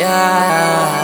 Yeah,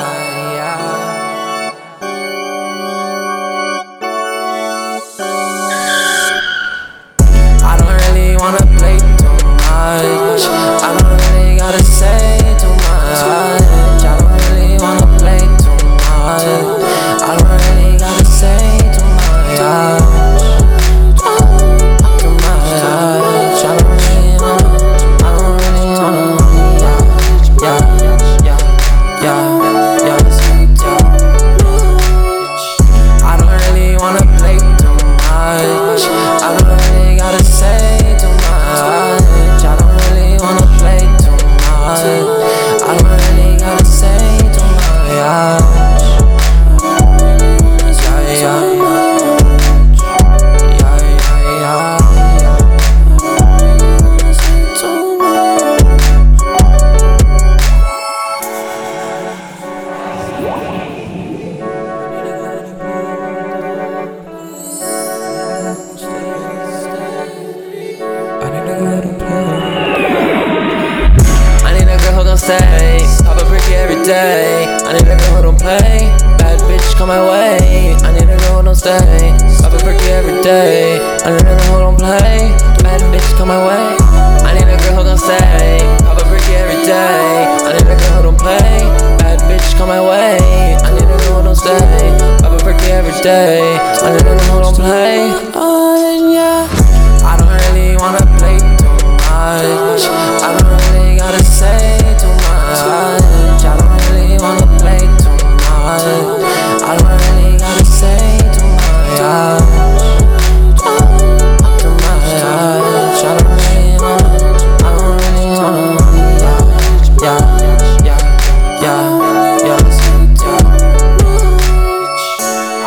stay. Pop a brick every day. I need a girl who don't play. Bad bitch come my way. I need a girl who don't stay. Pop a brick every day. I need a girl who don't play. Bad bitch come my way. I need a girl who gon' stay. Pop a brick every day. I need a girl who don't play. Bad bitch come my way. I need a girl who don't stay. Pop a brick every day. I need a girl who don't play.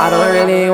I don't really